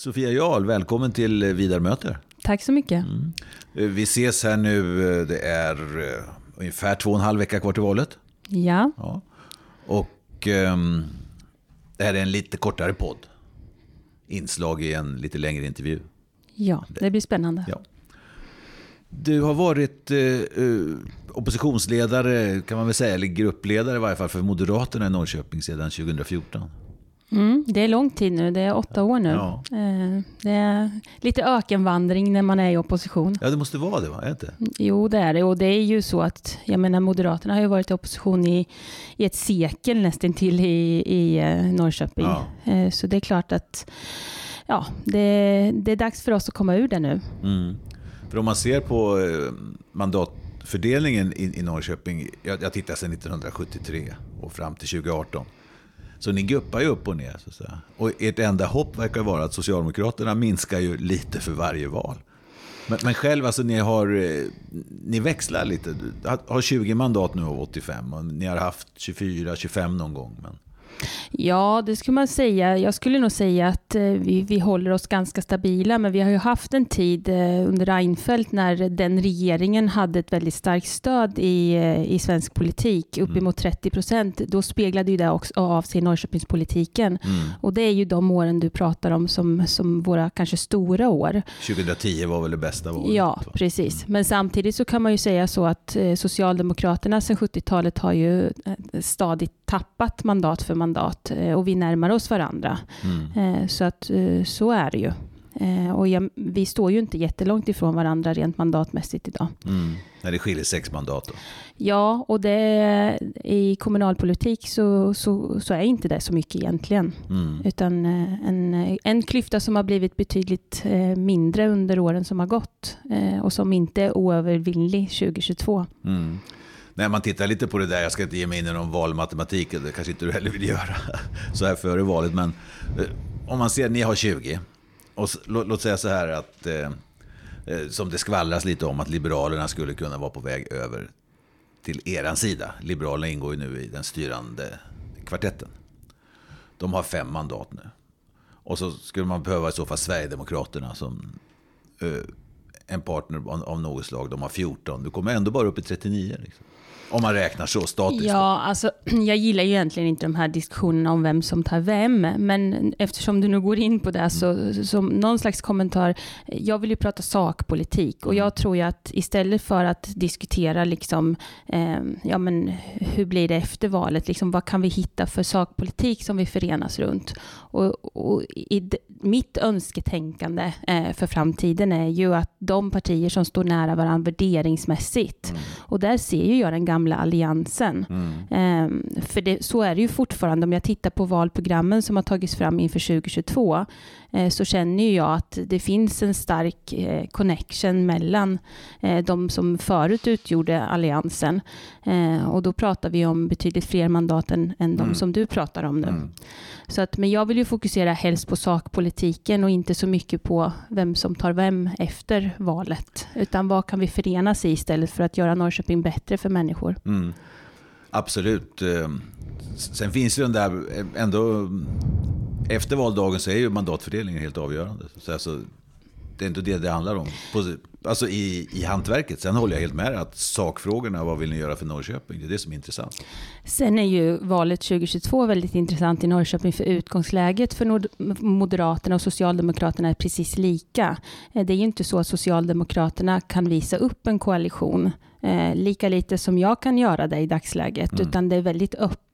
Sofia Jarl, välkommen till Vidarmöter. Tack så mycket. Mm. Vi ses här nu, det är eh, ungefär två och en halv vecka kvar till valet. Ja. ja. Och um, det här är en lite kortare podd. Inslag i en lite längre intervju. Ja, det blir spännande. Ja. Du har varit uh, oppositionsledare, kan man väl säga, eller gruppledare i varje fall för Moderaterna i Norrköping sedan 2014. Mm, det är lång tid nu, det är åtta år nu. Ja. Eh, det är lite ökenvandring när man är i opposition. Ja, det måste vara det, va? Är det inte? Jo, det är det. Och det är ju så att, jag menar, Moderaterna har ju varit i opposition i, i ett sekel nästan till i, i eh, Norrköping. Ja. Eh, så det är klart att ja, det, det är dags för oss att komma ur det nu. Mm. För om man ser på mandatfördelningen i, i Norrköping, jag, jag tittar sedan 1973 och fram till 2018. Så ni guppar ju upp och ner. Så att säga. Och ert enda hopp verkar vara att Socialdemokraterna minskar ju lite för varje val. Men, men själv, alltså ni har, eh, ni växlar lite. Har 20 mandat nu av 85 och ni har haft 24, 25 någon gång. Men... Ja, det skulle man säga. Jag skulle nog säga att eh, vi, vi håller oss ganska stabila, men vi har ju haft en tid eh, under Reinfeldt när den regeringen hade ett väldigt starkt stöd i, eh, i svensk politik, uppemot mm. 30 procent. Då speglade ju det också av sig i Norrköpingspolitiken. Mm. Och det är ju de åren du pratar om som, som våra kanske stora år. 2010 var väl det bästa året? Ja, precis. Mm. Men samtidigt så kan man ju säga så att Socialdemokraterna sedan 70-talet har ju stadigt tappat mandat för mandat och vi närmar oss varandra. Mm. Eh, så att eh, så är det ju. Och jag, vi står ju inte jättelångt ifrån varandra rent mandatmässigt idag. Mm. När det skiljer sex mandat då? Ja, och det, i kommunalpolitik så, så, så, är inte det så mycket egentligen. Mm. Utan en, en klyfta som har blivit betydligt mindre under åren som har gått och som inte är oövervinnlig 2022. Mm när man tittar lite på det där, jag ska inte ge mig in i någon valmatematik, det kanske inte du heller vill göra så här före valet, men eh, om man ser att ni har 20, och låt, låt säga så här att, eh, eh, som det skvallras lite om, att Liberalerna skulle kunna vara på väg över till eran sida. Liberalerna ingår ju nu i den styrande kvartetten. De har fem mandat nu. Och så skulle man behöva i så fall Sverigedemokraterna som eh, en partner av, av något slag. De har 14. Du kommer ändå bara upp i 39. Liksom. Om man räknar så statiskt. Ja, alltså, jag gillar ju egentligen inte de här diskussionerna om vem som tar vem. Men eftersom du nu går in på det, så som någon slags kommentar. Jag vill ju prata sakpolitik och jag tror ju att istället för att diskutera liksom, eh, ja men hur blir det efter valet, liksom, vad kan vi hitta för sakpolitik som vi förenas runt? Och, och i mitt önsketänkande eh, för framtiden är ju att de partier som står nära varandra värderingsmässigt, mm. och där ser ju jag den gamla gamla alliansen. Mm. Eh, för det, så är det ju fortfarande. Om jag tittar på valprogrammen som har tagits fram inför 2022 eh, så känner ju jag att det finns en stark eh, connection mellan eh, de som förut utgjorde alliansen. Eh, och då pratar vi om betydligt fler mandat än, än de mm. som du pratar om nu. Mm. Så att, men jag vill ju fokusera helst på sakpolitiken och inte så mycket på vem som tar vem efter valet. Utan vad kan vi förenas i istället för att göra Norrköping bättre för människor? Mm. Absolut. Sen finns ju den där, ändå, efter valdagen så är ju mandatfördelningen helt avgörande. Så alltså, det är inte det det handlar om. Alltså i, i hantverket. Sen håller jag helt med att sakfrågorna, vad vill ni göra för Norrköping? Det är det som är intressant. Sen är ju valet 2022 väldigt intressant i Norrköping för utgångsläget för Moderaterna och Socialdemokraterna är precis lika. Eh, det är ju inte så att Socialdemokraterna kan visa upp en koalition eh, lika lite som jag kan göra det i dagsläget, mm. utan det är väldigt öppet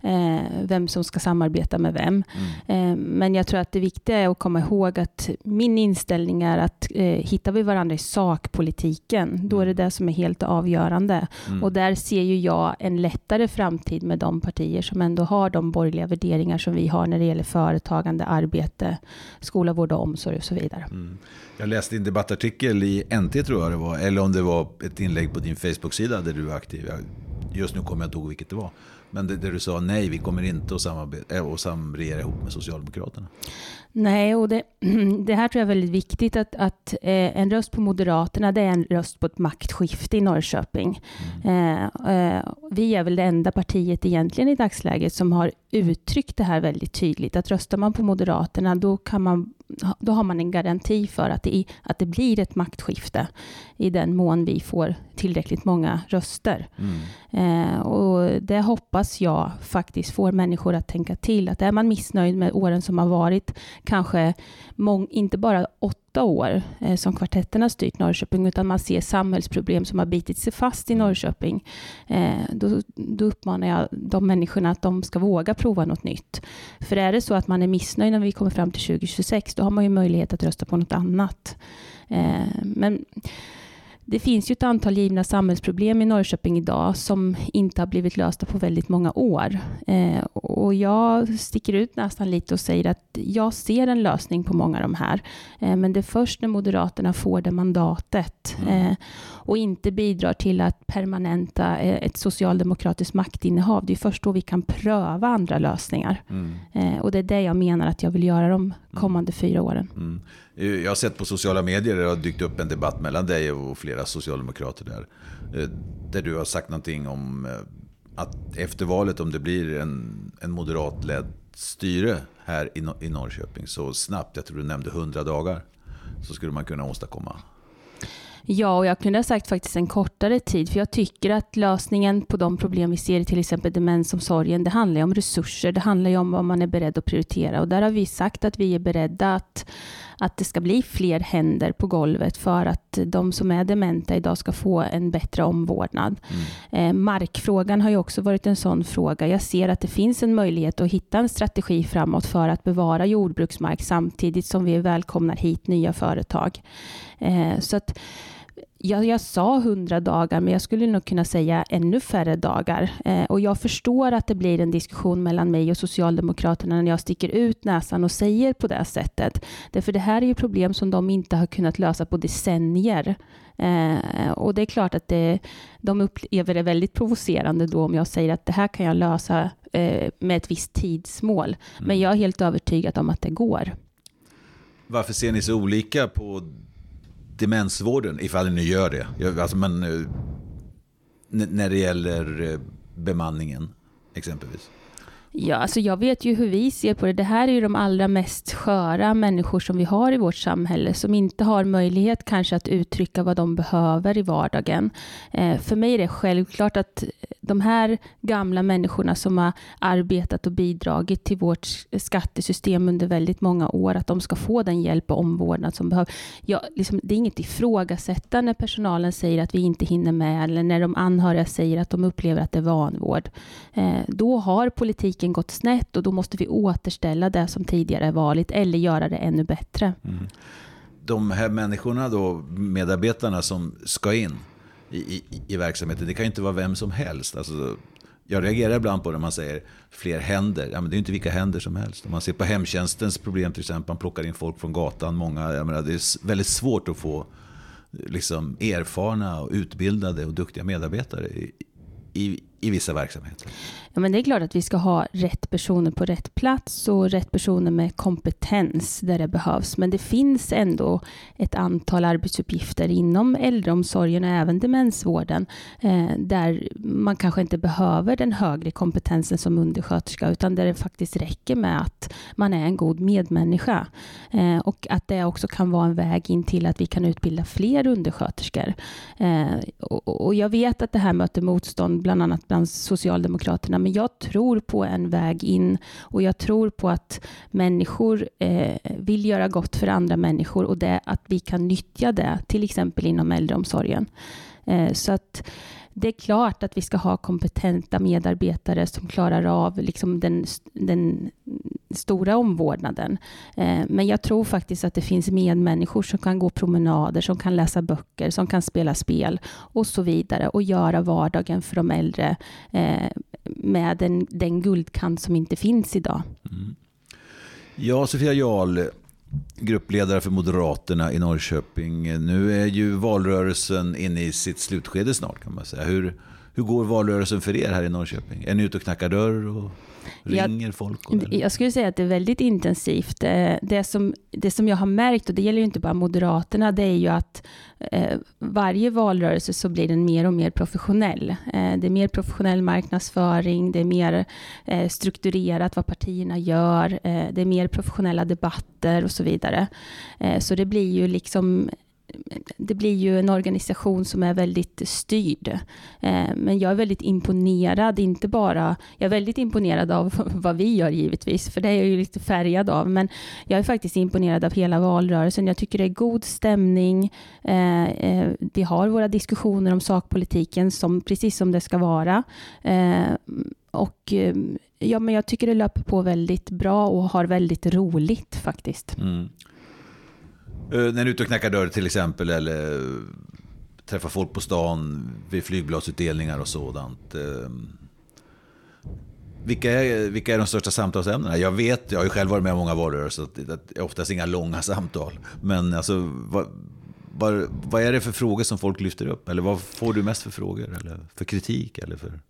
eh, vem som ska samarbeta med vem. Mm. Eh, men jag tror att det viktiga är att komma ihåg att min inställning är att eh, hittar vi varandra i sakpolitiken, då är det mm. det som är helt avgörande. Mm. Och där ser ju jag en lättare framtid med de partier som ändå har de borgerliga värderingar som vi har när det gäller företagande, arbete, skola, vård och omsorg och så vidare. Mm. Jag läste en debattartikel i NT tror jag det var, eller om det var ett inlägg på din Facebook-sida där du är aktiv. Just nu kommer jag inte ihåg vilket det var. Men det, det du sa, nej, vi kommer inte att, samarbeta, äh, att samregera ihop med Socialdemokraterna. Nej, och det, det, här tror jag är väldigt viktigt att, att eh, en röst på Moderaterna, det är en röst på ett maktskifte i Norrköping. Mm. Eh, eh, vi är väl det enda partiet egentligen i dagsläget som har uttryckt det här väldigt tydligt, att röstar man på Moderaterna, då, kan man, då har man en garanti för att det, att det blir ett maktskifte i den mån vi får tillräckligt många röster. Mm. Eh, och det hoppas jag faktiskt får människor att tänka till, att är man missnöjd med åren som har varit, kanske inte bara åtta år eh, som kvartetten har styrt Norrköping, utan man ser samhällsproblem som har bitit sig fast i Norrköping, eh, då, då uppmanar jag de människorna att de ska våga prova något nytt. För är det så att man är missnöjd när vi kommer fram till 2026, då har man ju möjlighet att rösta på något annat. Eh, men det finns ju ett antal givna samhällsproblem i Norrköping idag som inte har blivit lösta på väldigt många år. Eh, och jag sticker ut nästan lite och säger att jag ser en lösning på många av de här. Eh, men det är först när Moderaterna får det mandatet mm. eh, och inte bidrar till att permanenta eh, ett socialdemokratiskt maktinnehav. Det är först då vi kan pröva andra lösningar. Mm. Eh, och det är det jag menar att jag vill göra de mm. kommande fyra åren. Mm. Jag har sett på sociala medier det har dykt upp en debatt mellan dig och flera socialdemokrater där. Eh, där du har sagt någonting om eh, att efter valet, om det blir en, en moderatledd styre här i, i Norrköping så snabbt, jag tror du nämnde 100 dagar, så skulle man kunna åstadkomma Ja, och jag kunde ha sagt faktiskt en kortare tid, för jag tycker att lösningen på de problem vi ser i till exempel demensomsorgen, det handlar ju om resurser, det handlar ju om vad man är beredd att prioritera och där har vi sagt att vi är beredda att att det ska bli fler händer på golvet för att de som är dementa idag ska få en bättre omvårdnad. Mm. Eh, markfrågan har ju också varit en sån fråga. Jag ser att det finns en möjlighet att hitta en strategi framåt för att bevara jordbruksmark samtidigt som vi välkomnar hit nya företag. Eh, så att jag, jag sa 100 dagar, men jag skulle nog kunna säga ännu färre dagar. Eh, och jag förstår att det blir en diskussion mellan mig och Socialdemokraterna när jag sticker ut näsan och säger på det sättet. Därför det här är ju problem som de inte har kunnat lösa på decennier. Eh, och det är klart att det, de upplever det väldigt provocerande då om jag säger att det här kan jag lösa eh, med ett visst tidsmål. Mm. Men jag är helt övertygad om att det går. Varför ser ni så olika på demensvården, ifall ni nu gör det. Alltså, men, eh, när det gäller eh, bemanningen exempelvis. Ja, alltså jag vet ju hur vi ser på det. Det här är ju de allra mest sköra människor som vi har i vårt samhälle, som inte har möjlighet kanske att uttrycka vad de behöver i vardagen. Eh, för mig är det självklart att de här gamla människorna som har arbetat och bidragit till vårt skattesystem under väldigt många år, att de ska få den hjälp och omvårdnad som behövs. Ja, liksom, det är inget ifrågasätta när personalen säger att vi inte hinner med, eller när de anhöriga säger att de upplever att det är vanvård. Eh, då har politiken gått snett och då måste vi återställa det som tidigare varit, eller göra det ännu bättre. Mm. De här människorna då, medarbetarna som ska in, i, i, i verksamheten. Det kan ju inte vara vem som helst. Alltså, jag reagerar ibland på när man säger fler händer. Ja, men det är inte vilka händer som helst. Om man ser på hemtjänstens problem till exempel. Man plockar in folk från gatan. Många, jag menar, det är väldigt svårt att få liksom, erfarna, och utbildade och duktiga medarbetare i, i, i vissa verksamheter. Ja, men det är klart att vi ska ha rätt personer på rätt plats och rätt personer med kompetens där det behövs. Men det finns ändå ett antal arbetsuppgifter inom äldreomsorgen och även demensvården eh, där man kanske inte behöver den högre kompetensen som undersköterska utan där det faktiskt räcker med att man är en god medmänniska. Eh, och att det också kan vara en väg in till att vi kan utbilda fler undersköterskor. Eh, och, och jag vet att det här möter motstånd bland annat bland Socialdemokraterna men jag tror på en väg in och jag tror på att människor eh, vill göra gott för andra människor och det, att vi kan nyttja det, till exempel inom äldreomsorgen. Eh, så att det är klart att vi ska ha kompetenta medarbetare som klarar av liksom den, den stora omvårdnaden. Eh, men jag tror faktiskt att det finns medmänniskor som kan gå promenader, som kan läsa böcker, som kan spela spel och så vidare och göra vardagen för de äldre eh, med den, den guldkant som inte finns idag. Mm. Ja, Sofia Jarl, gruppledare för Moderaterna i Norrköping. Nu är ju valrörelsen inne i sitt slutskede snart kan man säga. Hur, hur går valrörelsen för er här i Norrköping? Är ni ute och knackar dörr och ringer jag, folk? Och, jag skulle säga att det är väldigt intensivt. Eh, det som, det som jag har märkt, och det gäller ju inte bara Moderaterna, det är ju att eh, varje valrörelse så blir den mer och mer professionell. Eh, det är mer professionell marknadsföring, det är mer strukturerat vad partierna gör, det är mer professionella debatter och så vidare. Så det blir ju liksom det blir ju en organisation som är väldigt styrd. Eh, men jag är väldigt imponerad, inte bara... Jag är väldigt imponerad av vad vi gör givetvis, för det är jag ju lite färgad av. Men jag är faktiskt imponerad av hela valrörelsen. Jag tycker det är god stämning. Eh, eh, vi har våra diskussioner om sakpolitiken, som, precis som det ska vara. Och ja, men jag tycker det löper på väldigt bra och har väldigt roligt faktiskt. Mm. Eh, när du är ute och knackar dörr till exempel eller eh, träffar folk på stan vid flygbladsutdelningar och sådant. Eh, vilka är, vilka är de största samtalsämnena? Jag vet, jag har ju själv varit med i många valrörelser, att det är oftast inga långa samtal. Men alltså, vad, vad, vad, är det för frågor som folk lyfter upp? Eller vad får du mest för frågor? Eller för kritik? Eller för...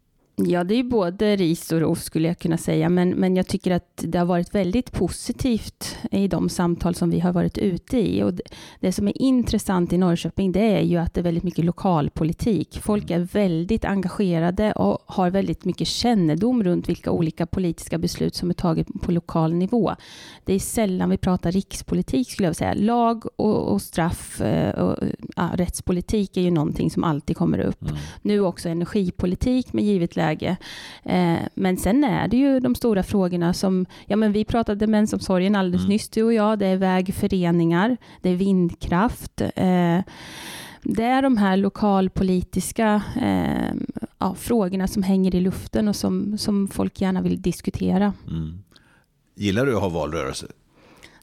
Ja, det är både ris och ros skulle jag kunna säga, men, men jag tycker att det har varit väldigt positivt i de samtal som vi har varit ute i. Och det, det som är intressant i Norrköping, det är ju att det är väldigt mycket lokalpolitik. Folk är väldigt engagerade och har väldigt mycket kännedom runt vilka olika politiska beslut som är taget på lokal nivå. Det är sällan vi pratar rikspolitik skulle jag säga. Lag och, och straff eh, och ja, rättspolitik är ju någonting som alltid kommer upp. Mm. Nu också energipolitik med givet läge läge. Eh, men sen är det ju de stora frågorna som, ja men vi pratade demensomsorgen alldeles mm. nyss du och jag, det är vägföreningar, det är vindkraft. Eh, det är de här lokalpolitiska eh, ja, frågorna som hänger i luften och som, som folk gärna vill diskutera. Mm. Gillar du att ha valrörelse?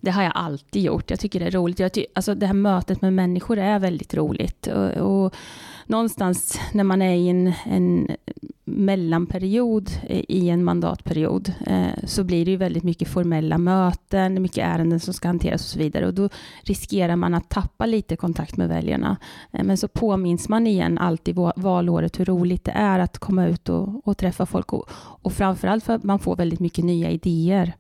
Det har jag alltid gjort. Jag tycker det är roligt. Jag ty alltså det här mötet med människor är väldigt roligt. Och, och någonstans när man är i en, en mellanperiod i en mandatperiod eh, så blir det ju väldigt mycket formella möten, mycket ärenden som ska hanteras och så vidare. Och då riskerar man att tappa lite kontakt med väljarna. Eh, men så påminns man igen alltid valåret hur roligt det är att komma ut och, och träffa folk. Och, och framförallt för att man får väldigt mycket nya idéer.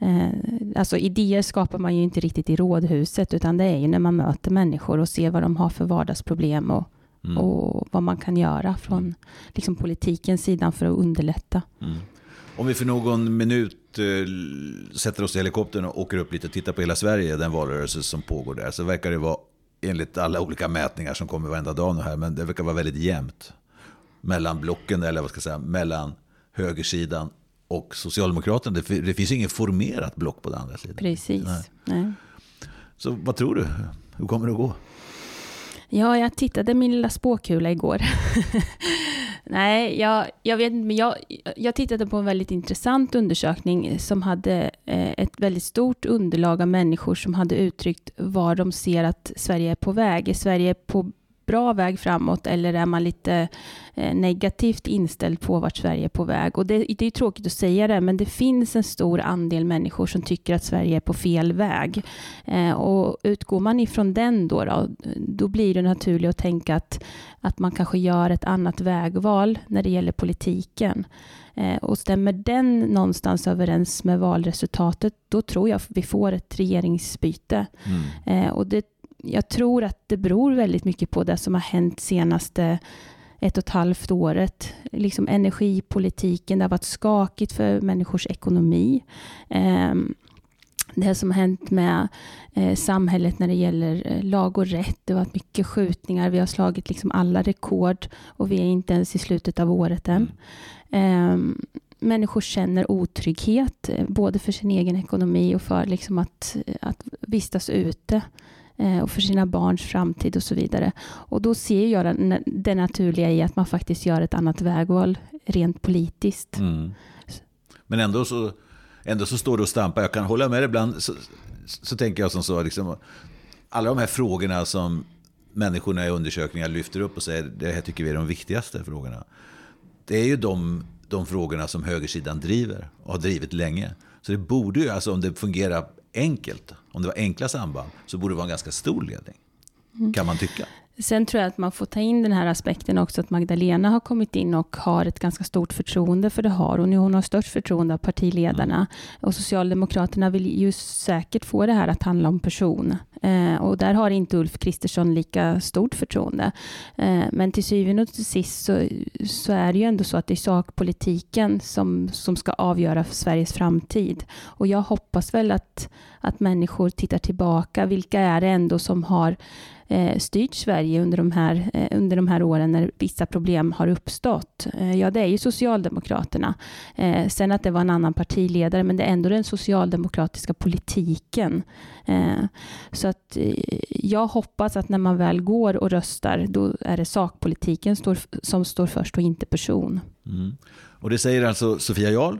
Mm. Eh, alltså idéer skapar man ju inte riktigt i rådhuset utan det är ju när man möter människor och ser vad de har för vardagsproblem och Mm. och vad man kan göra från mm. liksom, politikens sida för att underlätta. Mm. Om vi för någon minut eh, sätter oss i helikoptern och åker upp lite och tittar på hela Sverige, den valrörelse som pågår där, så verkar det vara, enligt alla olika mätningar som kommer varenda dag nu här, men det verkar vara väldigt jämnt mellan blocken, eller vad ska jag säga, mellan högersidan och Socialdemokraterna. Det, det finns inget formerat block på den andra sidan. Precis. Nej. Nej. Så vad tror du? Hur kommer det att gå? Ja, jag tittade min lilla spåkula igår. Nej, jag, jag vet men jag, jag tittade på en väldigt intressant undersökning som hade eh, ett väldigt stort underlag av människor som hade uttryckt var de ser att Sverige är på väg. Är Sverige på bra väg framåt eller är man lite eh, negativt inställd på vart Sverige är på väg? Och det, det är tråkigt att säga det, men det finns en stor andel människor som tycker att Sverige är på fel väg. Eh, och utgår man ifrån den då, då, då blir det naturligt att tänka att, att man kanske gör ett annat vägval när det gäller politiken. Eh, och stämmer den någonstans överens med valresultatet, då tror jag vi får ett regeringsbyte. Mm. Och det jag tror att det beror väldigt mycket på det som har hänt senaste ett och ett halvt året. Liksom energipolitiken, det har varit skakigt för människors ekonomi. Ehm, det som har hänt med eh, samhället när det gäller eh, lag och rätt. Det har varit mycket skjutningar. Vi har slagit liksom alla rekord och vi är inte ens i slutet av året än. Mm. Människor känner otrygghet, eh, både för sin egen ekonomi och för liksom att, att vistas ute. Eh, och för sina barns framtid och så vidare. Och då ser jag det naturliga i att man faktiskt gör ett annat vägval rent politiskt. Mm. Men ändå så, ändå så står du och stampar. Jag kan hålla med dig ibland. Så, så tänker jag som så, liksom, alla de här frågorna som människorna i undersökningar lyfter upp och säger det här tycker vi är de viktigaste frågorna. Det är ju de, de frågorna som högersidan driver och har drivit länge. Så det borde ju, alltså om det fungerar enkelt, om det var enkla samband, så borde det vara en ganska stor ledning. Kan man tycka. Sen tror jag att man får ta in den här aspekten också att Magdalena har kommit in och har ett ganska stort förtroende, för det har hon. Hon har störst förtroende av partiledarna. Mm. Och Socialdemokraterna vill ju säkert få det här att handla om person. Eh, och där har inte Ulf Kristersson lika stort förtroende. Eh, men till syvende och till sist så, så, är det ju ändå så att det är sakpolitiken som, som ska avgöra Sveriges framtid. Och jag hoppas väl att, att människor tittar tillbaka. Vilka är det ändå som har eh, styrt Sverige under de, här, eh, under de här åren när vissa problem har uppstått. Eh, ja, det är ju Socialdemokraterna. Eh, sen att det var en annan partiledare, men det är ändå den socialdemokratiska politiken. Eh, så att eh, jag hoppas att när man väl går och röstar, då är det sakpolitiken står, som står först och inte person. Mm. Och det säger alltså Sofia Jarl,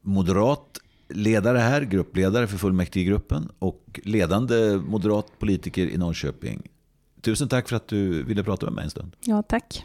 moderat ledare här, gruppledare för fullmäktigegruppen och ledande moderat politiker i Norrköping. Tusen tack för att du ville prata med mig en stund. Ja, tack.